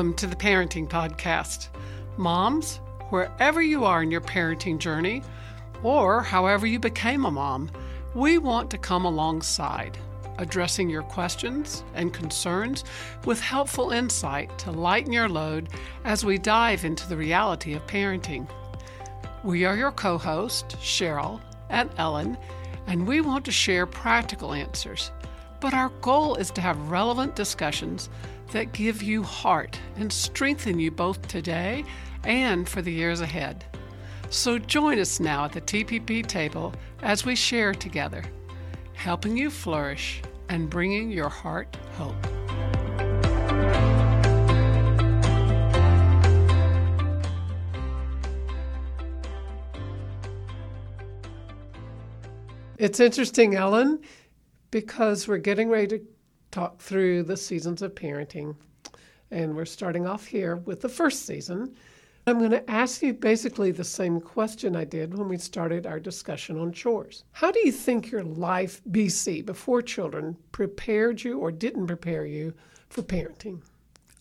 Welcome to the Parenting Podcast. Moms, wherever you are in your parenting journey, or however you became a mom, we want to come alongside, addressing your questions and concerns with helpful insight to lighten your load as we dive into the reality of parenting. We are your co hosts, Cheryl and Ellen, and we want to share practical answers. But our goal is to have relevant discussions that give you heart and strengthen you both today and for the years ahead. So join us now at the TPP table as we share together, helping you flourish and bringing your heart hope. It's interesting, Ellen, because we're getting ready to talk through the seasons of parenting. And we're starting off here with the first season. I'm going to ask you basically the same question I did when we started our discussion on chores. How do you think your life BC before children prepared you or didn't prepare you for parenting?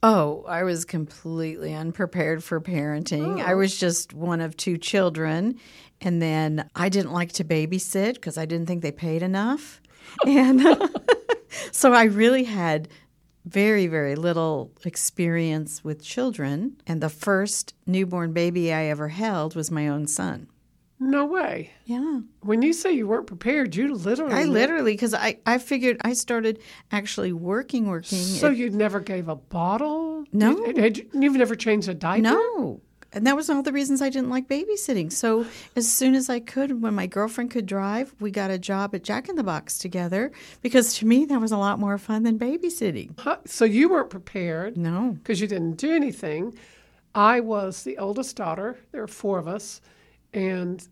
Oh, I was completely unprepared for parenting. Oh. I was just one of two children. And then I didn't like to babysit because I didn't think they paid enough. and so I really had very, very little experience with children. And the first newborn baby I ever held was my own son. No way. Yeah. When you say you weren't prepared, you literally. I literally, because I, I figured I started actually working, working. So you never gave a bottle? No. You, you've never changed a diaper? No and that was all the reasons I didn't like babysitting. So as soon as I could, when my girlfriend could drive, we got a job at Jack in the Box together because to me that was a lot more fun than babysitting. So you weren't prepared? No, because you didn't do anything. I was the oldest daughter. There were four of us, and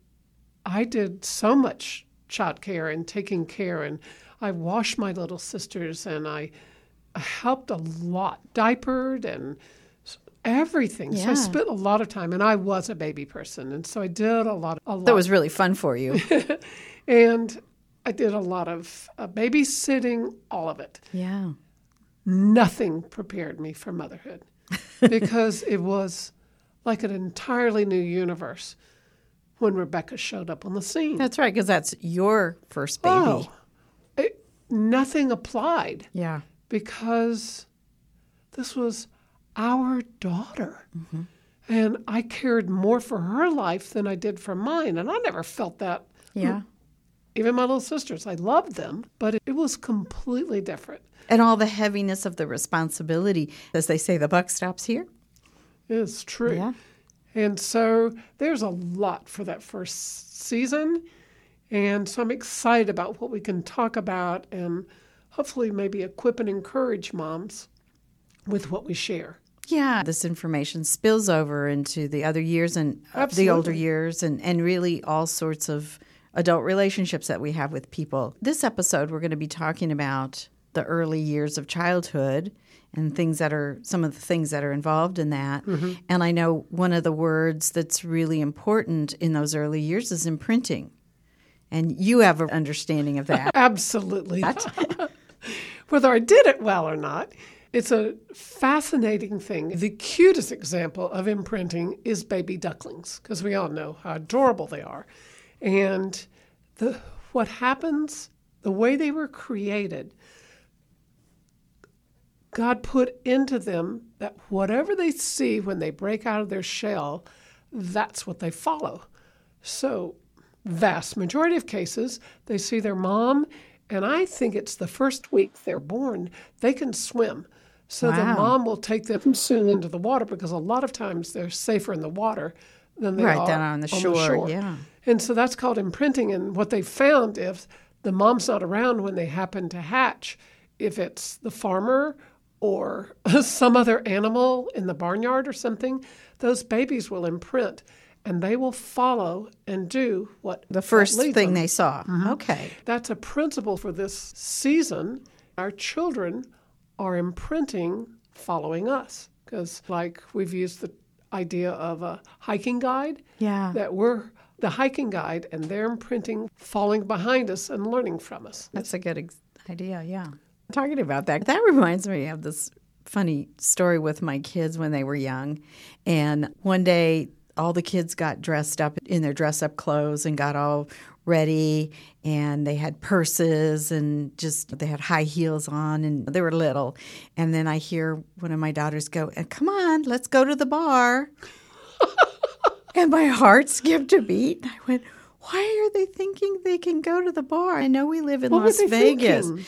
I did so much child care and taking care, and I washed my little sisters, and I helped a lot, diapered and everything. Yeah. So I spent a lot of time, and I was a baby person, and so I did a lot. A lot. That was really fun for you. and I did a lot of uh, babysitting, all of it. Yeah. Nothing prepared me for motherhood because it was like an entirely new universe when Rebecca showed up on the scene. That's right, because that's your first baby. Oh, it, nothing applied. Yeah. Because this was our daughter. Mm-hmm. And I cared more for her life than I did for mine. And I never felt that. Yeah. Even my little sisters, I loved them, but it, was completely different. And all the heaviness of the responsibility. As they say, the buck stops here. It's true. Yeah. And so there's a lot for that first season. And so I'm excited about what we can talk about and hopefully maybe equip and encourage moms with what we share. Yeah, this information spills over into the other years and uh, the older years and, and really all sorts of adult relationships that we have with people. This episode, we're going to be talking about the early years of childhood and things that are some of the things that are involved in that. Mm-hmm. And I know one of the words that's really important in those early years is imprinting. And you have an understanding of that. Absolutely. Whether I did it well or not, it's a fascinating thing. The cutest example of imprinting is baby ducklings, because we all know how adorable they are. And the, what happens, the way they were created, God put into them that whatever they see when they break out of their shell, that's what they follow. So, vast majority of cases, they see their mom, and I think it's the first week they're born, they can swim. So wow. the mom will take them soon into the water because a lot of times they're safer in the water than they right, are down on the, on shore, the shore. Yeah. And so that's called imprinting. And what they found if the mom's not around when they happen to hatch, if it's the farmer or some other animal in the barnyard or something, those babies will imprint and they will follow and do what the first thing them. they saw. Mm-hmm. Okay. That's a principle for this season. Our children are imprinting following us. Because, like, we've used the idea of a hiking guide. Yeah. That we're the hiking guide and they're imprinting, falling behind us and learning from us. That's a good ex- idea, yeah. Talking about that, that reminds me of this funny story with my kids when they were young. And one day, all the kids got dressed up in their dress up clothes and got all ready and they had purses and just they had high heels on and they were little and then i hear one of my daughters go come on let's go to the bar and my heart skipped a beat i went why are they thinking they can go to the bar i know we live in What las vegas thinking?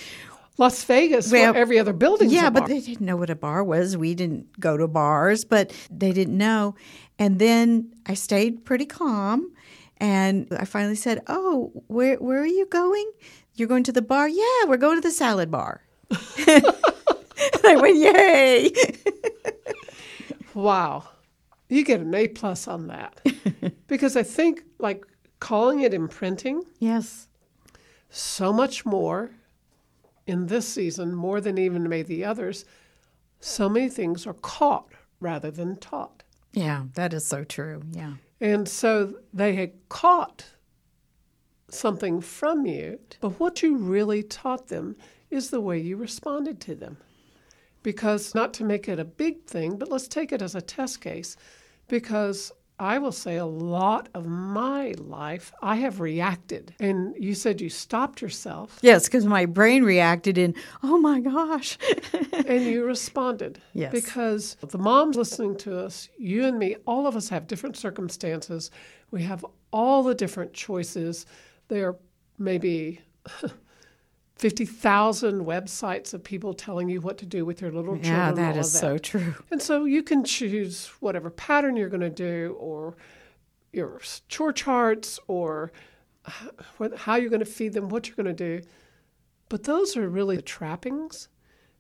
Las Vegas, Well, where every other building's yeah, but they didn't know what a bar was. We didn't go to bars, but they didn't know. And then I stayed pretty calm, and I finally said, "Oh, where where are you going? You're going to the bar? Yeah, we're going to the salad bar." I went, "Yay!" Wow. You get an A plus on that. because I think like calling it imprinting yes, so much more in this season, more than even maybe the others, so many things are caught rather than taught. yeah, that is so true. Yeah, And so they had caught something from you, but what you really taught them is the way you responded to them. Because, not to make it a big thing, but let's take it as a test case, because I will say a lot of my life, I have reacted. And you said you stopped yourself yes, because my brain reacted in, "Oh my gosh." and you responded. Yes. Because the moms listening to us, you and me, all of us have different circumstances. We have all the different choices. There may be 50,000 websites of people telling you what to do with your little children. yeah, that is so true. And so you can choose whatever pattern you're going to do or your chore charts or how you're going to feed them, what you're going to do. But those are really the trappings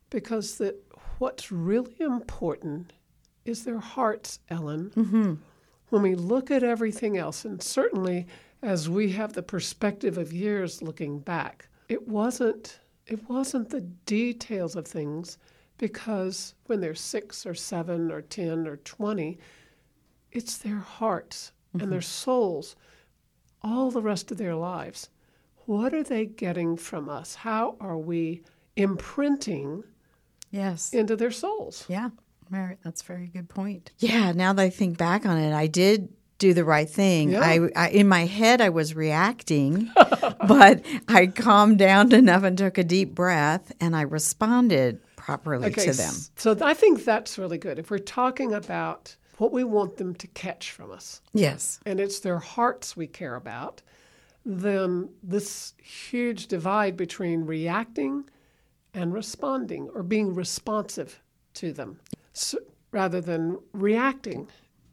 because that what's really important is their hearts, Ellen. Mm-hmm. When we look at everything else, and certainly as we have the perspective of years looking back, it wasn't it wasn't the details of things because when they're six or seven or ten or twenty, it's their hearts and their mm-hmm. souls, all the rest of their lives. What are they getting from us? How are we imprinting Yes. into their souls? Yeah, Mary, that's a very good point. Yeah, now that I think back on it, I did do the right thing. Yeah. I, I in my head I was reacting, but I calmed down enough and took a deep breath and I responded properly to them. So I think that's really good. If we're talking about what we want them to catch from us, Yes. and it's their hearts we care about, then this huge divide between reacting and responding or being responsive to them s rather than reacting.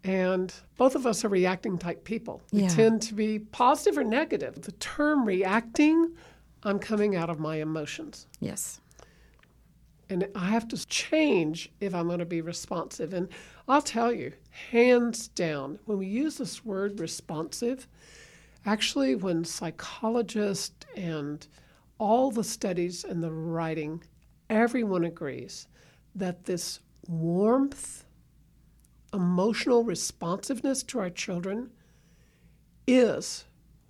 And both of us are reacting type people. We Yeah. tend to be positive or negative. The term reacting, I'm coming out of my emotions. Yes. And I have to change if I'm going to be responsive. And I'll tell you, hands down, when we use this word responsive, actually, when psychologists and all the studies and the writing, everyone agrees that this warmth, emotional responsiveness to our children is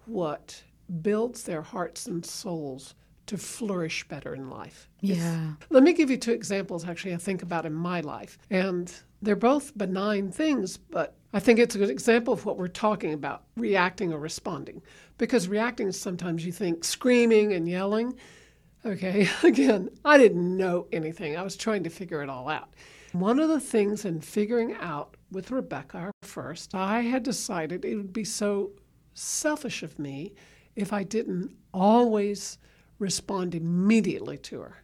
what builds their hearts and souls to flourish better in life. It's- Yeah. let me give you two examples, actually, I think about in my life. And they're both benign things, but I think it's a good example of what we're talking about reacting or responding. Because reacting is sometimes you think screaming and yelling. Okay, again, I didn't know anything, I was trying to figure it all out. One of the things in figuring out with Rebecca first, I had decided it would be so selfish of me if I didn't always respond immediately to her.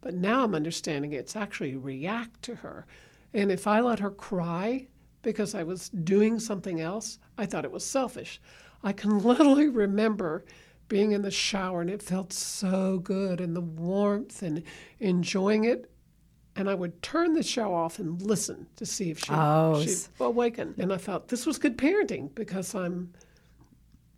But now I'm understanding it's actually react to her. And if I let her cry because I was doing something else, I thought it was selfish. I can literally remember being in the shower and it felt so good and the warmth and enjoying it. And I would turn the show off and listen to see if she, Oh, she'd awaken. And I thought this was good parenting because I'm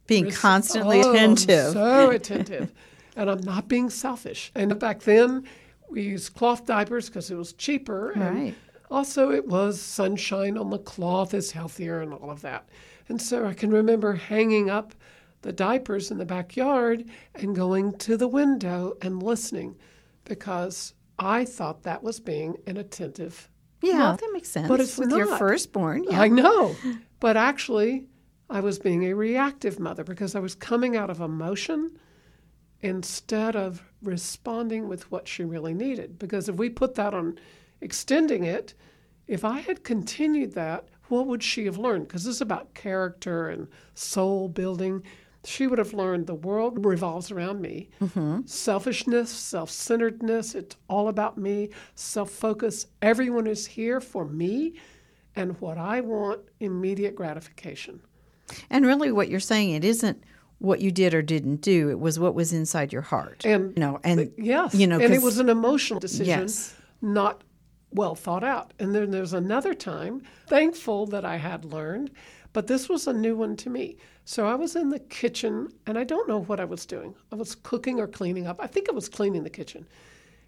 Being Res- constantly Oh, attentive. So attentive. and I'm not being selfish. And back then, we used cloth diapers because it was cheaper. And Right. also, it was sunshine on the cloth is healthier and all of that. And so I can remember hanging up the diapers in the backyard and going to the window and listening because I thought that was being an attentive. Yeah, that makes sense. But it's with your firstborn. Yeah. I know. But actually, I was being a reactive mother because I was coming out of emotion instead of responding with what she really needed. Because if we put that on extending it, if I had continued that, what would she have learned? Because this is about character and soul building. She would have learned the world revolves around me. Mm-hmm. Selfishness, self centeredness, it's all about me. Self focus, everyone is here for me and what I want immediate gratification. And really, what you're saying, it isn't what you did or didn't do. It was what was inside your heart. And you know, and Yes. you know, and it was an emotional decision, Yes. not well thought out. And then there's another time, thankful that I had learned, but this was a new one to me. So I was in the kitchen and I don't know what I was doing. I was cooking or cleaning up. I think I was cleaning the kitchen.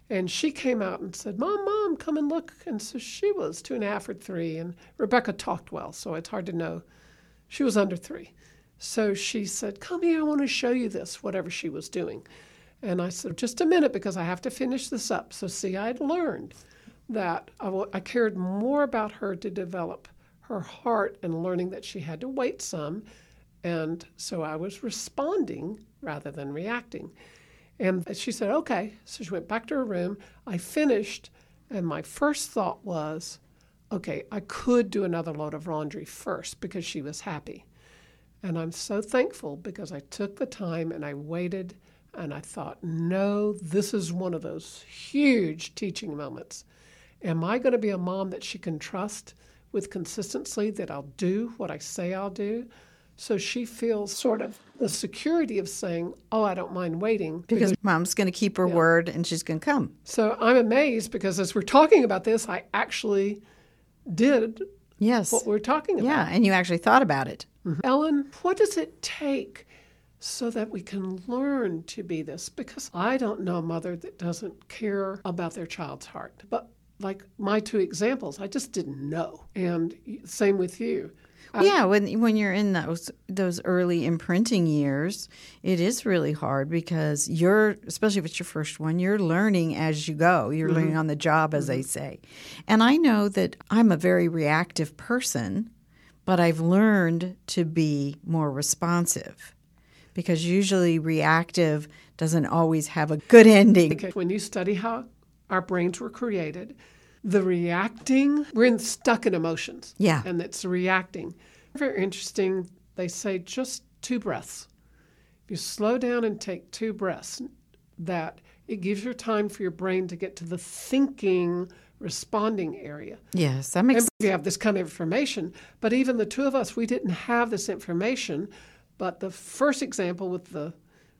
And she came out and said, Mom, Mom, come and look. And so she was two and a half or three. And Rebecca talked well, so it's hard to know. She was under three. So she said, Come here, I want to show you this, whatever she was doing. And I said, Just a minute because I have to finish this up. So, see, I'd learned that I, cared more about her to develop her heart and learning that she had to wait some. And so I was responding rather than reacting. And she said, okay. So she went back to her room. I finished, and my first thought was, okay, I could do another load of laundry first because she was happy. And I'm so thankful because I took the time and I waited and I thought, no, this is one of those huge teaching moments. Am I going to be a mom that she can trust with consistency, that I'll do what I say I'll do? So she feels sort of the security of saying, oh, I don't mind waiting. because mom's going to keep her word and she's going to come. So I'm amazed because as we're talking about this, I actually did Yes. what we're talking about. yeah, and you actually thought about it. Mm-hmm. Ellen, what does it take so that we can learn to be this? Because I don't know a mother that doesn't care about their child's heart. But like my two examples, I just didn't know. And same with you. yeah, when when you're in those those early imprinting years, it is really hard because you're especially if it's your first one, you're learning as you go. You're mm-hmm. learning on the job, as they mm-hmm. say. And I know that I'm a very reactive person, but I've learned to be more responsive because usually reactive doesn't always have a good ending. Okay, When you study how our brains were created, the reacting, we're in, stuck in emotions. Yeah. And it's reacting. Very interesting. They say just two breaths. If you slow down and take two breaths, that it gives you time for your brain to get to the thinking, responding area. Yes, that makes And we have this kind of information, but even the two of us, we didn't have this information. But the first example with the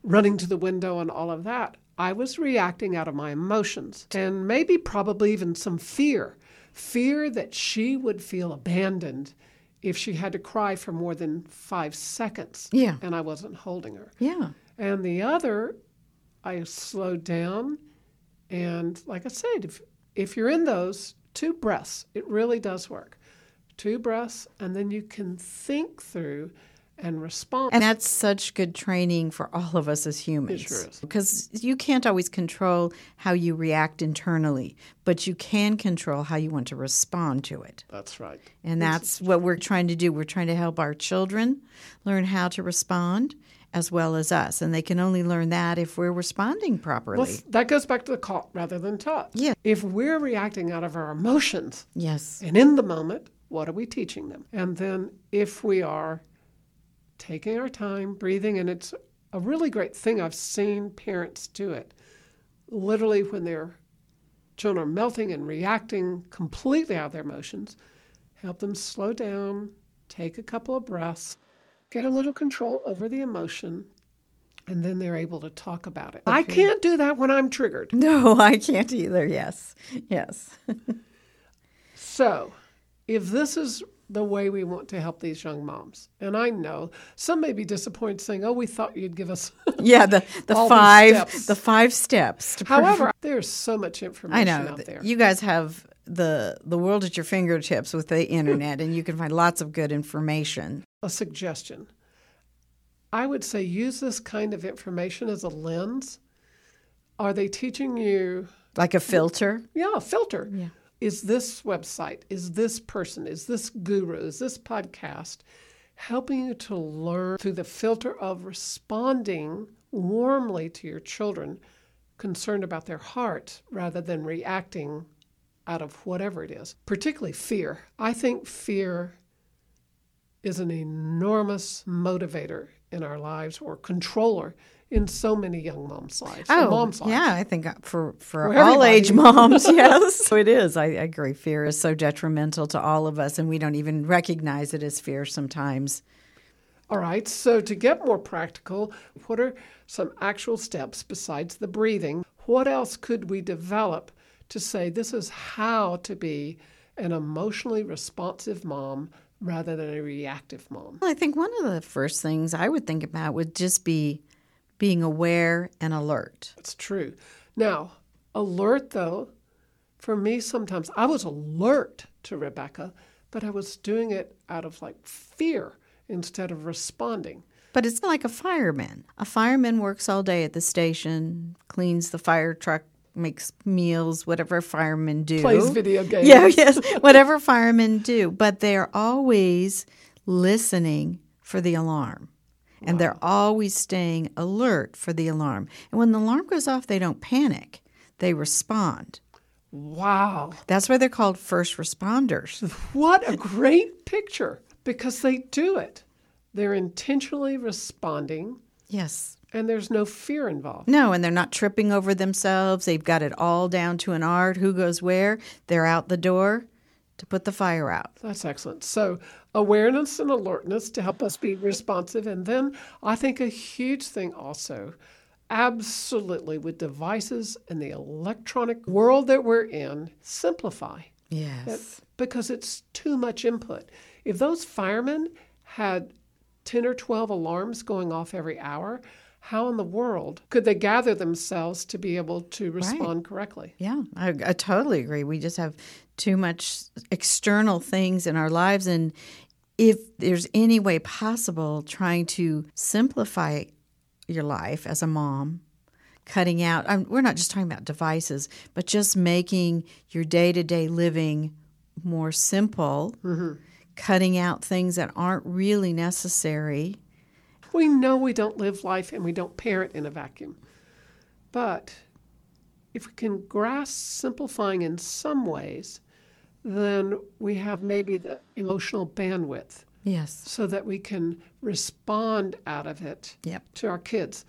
running to the window and all of that, I was reacting out of my emotions and maybe probably even some fear fear that she would feel abandoned if she had to cry for more than five seconds Yeah. and I wasn't holding her. Yeah. And the other, I slowed down. And like I said, if, if you're in those, two breaths, it really does work. Two breaths, and then you can think through and respond. And that's such good training for all of us as humans. sure is. Because you can't always control how you react internally, but you can control how you want to respond to it. That's right. And that's what we're trying to do. We're trying to help our children learn how to respond as well as us. And they can only learn that if we're responding properly. Well, that goes back to the caught rather than taught. Yeah. If we're reacting out of our emotions yes. and in the moment, what are we teaching them? And then if we are taking our time, breathing, and it's a really great thing. I've seen parents do it. Literally, when their children are melting and reacting completely out of their emotions, help them slow down, take a couple of breaths, get a little control over the emotion, and then they're able to talk about it. I can't do that when I'm triggered. No, I can't either. Yes. Yes. So, if this is the way we want to help these young moms, and I know some may be disappointed saying, "Oh, we thought you'd give us." Yeah, the, the five the five steps to However, there's so much information I know out there. you guys have the the world at your fingertips with the internet, and you can find lots of good information. a suggestion. I would say use this kind of information as a lens. Are they teaching you Like a filter? Yeah, a filter. Yeah. Is this website, is this person, is this guru, is this podcast helping you to learn through the filter of responding warmly to your children, concerned about their heart rather than reacting out of whatever it is, particularly fear. I think fear is an enormous motivator in our lives or controller in so many young moms' lives. Oh, moms' lives. yeah, I think uh, for for, For all age moms, yes, so it is. I, I agree. Fear is so detrimental to all of us, and we don't even recognize it as fear sometimes. All right, so to get more practical, what are some actual steps besides the breathing? What else could we develop to say this is how to be an emotionally responsive mom rather than a reactive mom? Well, I think one of the first things I would think about would just be being aware and alert. That's true. Now, alert though, for me sometimes I was alert to Rebecca, but I was doing it out of like fear instead of responding. But it's like a fireman. A fireman works all day at the station, cleans the fire truck, makes meals, whatever firemen do. Plays video games. Yeah, yes, whatever firemen do. But they're always listening for the alarm. And they're always staying alert for the alarm. And when the alarm goes off, they don't panic, they respond. Wow. That's why they're called first responders. What a great picture because they do it. They're intentionally responding Yes. and there's no fear involved. No, and they're not tripping over themselves. They've got it all down to an art. Who goes where? They're out the door to put the fire out. That's excellent. So, awareness and alertness to help us be responsive. And then I think a huge thing also, absolutely with devices and the electronic world that we're in, simplify Yes. because it's too much input. If those firemen had 10 or 12 alarms going off every hour, how in the world could they gather themselves to be able to respond correctly? Yeah, I, I totally agree. We just have too much external things in our lives. And if there's any way possible, trying to simplify your life as a mom, cutting out, I'm, we're not just talking about devices, but just making your day to day living more simple, mm-hmm. cutting out things that aren't really necessary. We know we don't live life and we don't parent in a vacuum. But if we can grasp simplifying in some ways, then we have maybe the emotional bandwidth Yes. so that we can respond out of it Yep. to our kids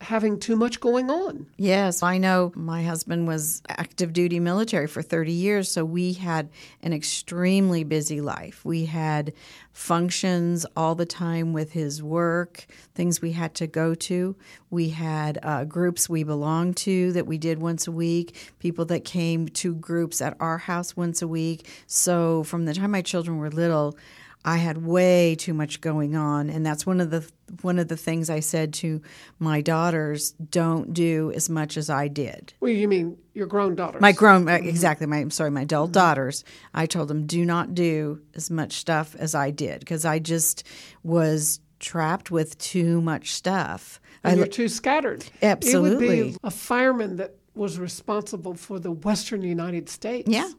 having too much going on. Yes, I know my husband was active duty military for 30 years, so we had an extremely busy life. We had functions all the time with his work, things we had to go to. We had uh, groups we belonged to that we did once a week, people that came to groups at our house once a week. So from the time my children were little, I had way too much going on, and that's one of the one of the things I said to my daughters: don't do as much as I did. Well, you mean your grown daughters? My grown, uh, exactly. My I'm sorry, my adult daughters. I told them do not do as much stuff as I did because I just was trapped with too much stuff. I, and you're too scattered. It would Absolutely. be a fireman that was responsible for the western United States. Yeah.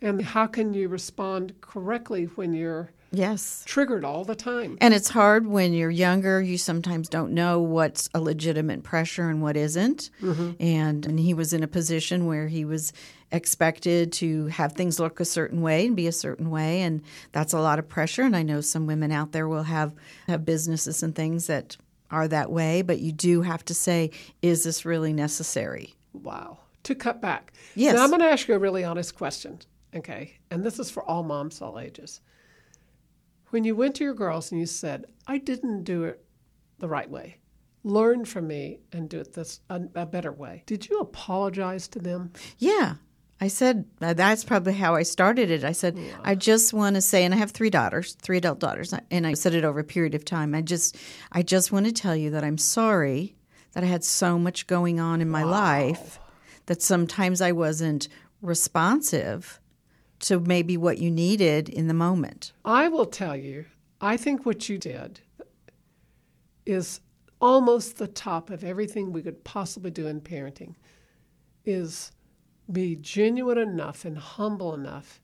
And how can you respond correctly when you're yes. triggered all the time? And it's hard when you're younger. You sometimes don't know what's a legitimate pressure and what isn't. Mm-hmm. And, and he was in a position where he was expected to have things look a certain way and be a certain way. And that's a lot of pressure. And I know some women out there will have, have businesses and things that are that way. But you do have to say, is this really necessary? Wow. To cut back. Yes. Now, I'm going to ask you a really honest question. Okay. And this is for all moms, all ages. When you went to your girls and you said, I didn't do it the right way, learn from me and do it this a, a better way, did you apologize to them? Yeah. I said, uh, that's probably how I started it. I said, I just want to say, and I have three daughters, three adult daughters, and I said it over a period of time. I just, I just want to tell you that I'm sorry that I had so much going on in my life that sometimes I wasn't responsive to maybe what you needed in the moment. I will tell you, I think what you did is almost the top of everything we could possibly do in parenting is be genuine enough and humble enough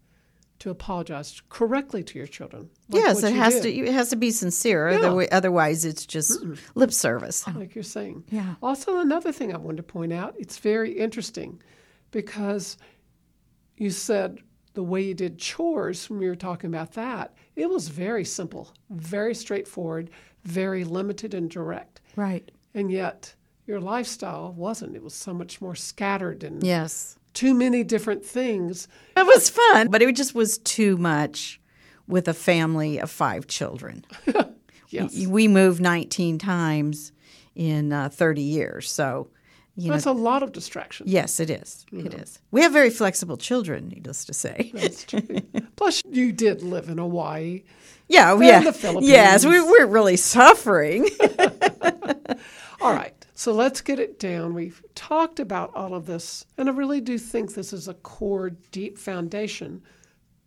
to apologize correctly to your children. like yes, it has did, to. It has to be sincere. Yeah. otherwi- Otherwise, it's just lip service. like you're saying. Yeah. Also, another thing I wanted to point out, it's very interesting because you said the way you did chores when we were talking about that, it was very simple, very straightforward, very limited and direct. Right. And yet your lifestyle wasn't. It was so much more scattered and Yes. too many different things. It was fun, but it just was too much with a family of five children. Yes. We moved 19 times in uh, 30 years. So, you know, That's a lot of distractions. yes, it is. It is. We have very flexible children, needless to say. That's true. Plus, you did live in Hawaii. Yeah, And yeah. the Philippines. Yes, we, we're really suffering. All right, so let's get it down. We've talked about all of this, and I really do think this is a core, deep foundation,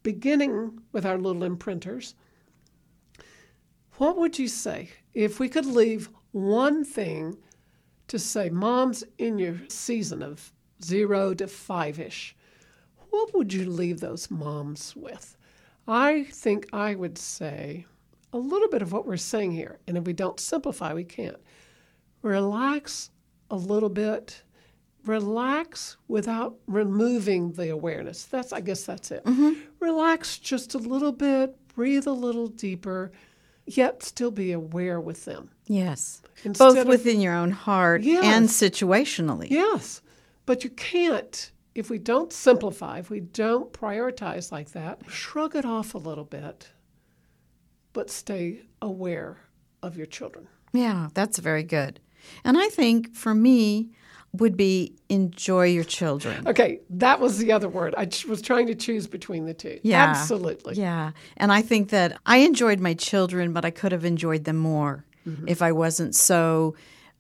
beginning with our little imprinters. What would you say if we could leave one thing to say, moms, in your season of zero to five ish, what would you leave those moms with? I think I would say a little bit of what we're saying here, and if we don't simplify, we can't. Relax a little bit. Relax without removing the awareness. That's i guess that's it. Mm-hmm. Relax just a little bit. Breathe a little deeper yet still be aware with them yes. Instead Both of- within your own heart Yes. and situationally. yes but you can't if we don't simplify if we don't prioritize like that shrug it off a little bit but stay aware of your children Yeah, that's very good. And I think for me would be enjoy your children. okay that was the other word i was trying to choose between the two Yeah. absolutely Yeah. And I think that I enjoyed my children, but I could have enjoyed them more mm-hmm. if I wasn't so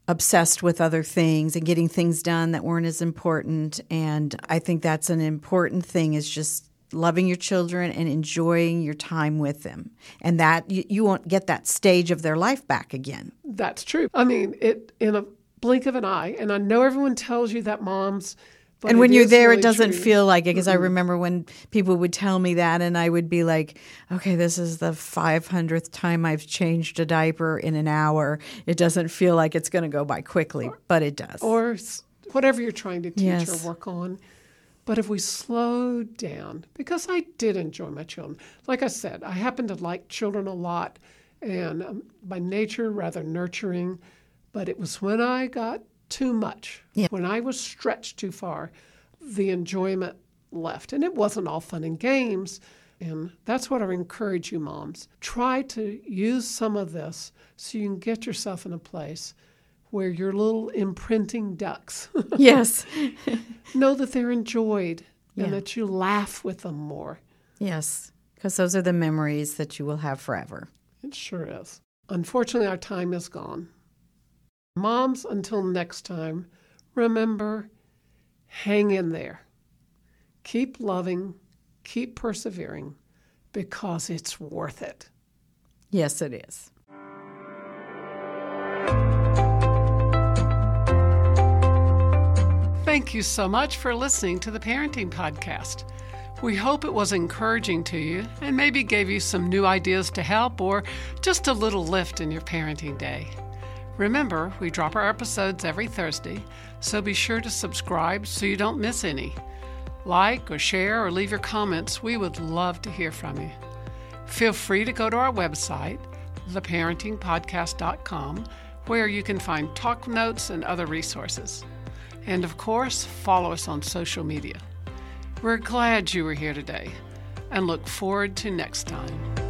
obsessed with other things and getting things done that weren't as important. And I think that's an important thing is just loving your children and enjoying your time with them. And that you, you won't get that stage of their life back again. That's true. I mean, it in a blink of an eye, and I know everyone tells you that moms. And when you're there, really it doesn't true. feel like it. Because I remember when people would tell me that, and I would be like, "Okay, this is the 500th time I've changed a diaper in an hour. It doesn't feel like it's going to go by quickly, but it does." or whatever you're trying to teach Yes. or work on. But if we slow down, because I did enjoy my children. Like I said, I happen to like children a lot, and um, by nature rather nurturing. But it was when I got too much, Yeah. when I was stretched too far, the enjoyment left, and it wasn't all fun and games. And that's what I encourage you, moms. Try to use some of this so you can get yourself in a place where your little imprinting ducks yes, know that they're enjoyed Yeah. and that you laugh with them more. yes, because those are the memories that you will have forever. It sure is. Unfortunately, our time is gone. Moms, until next time, remember hang in there. Keep loving, keep persevering, because it's worth it. Yes, it is. Thank you so much for listening to the Parenting Podcast. We hope it was encouraging to you and maybe gave you some new ideas to help or just a little lift in your parenting day. Remember, we drop our episodes every Thursday, so be sure to subscribe so you don't miss any. Like or share or leave your comments. We would love to hear from you. Feel free to go to our website, theparentingpodcast.com, where you can find talk notes and other resources. And of course, follow us on social media. We're glad you were here today and look forward to next time.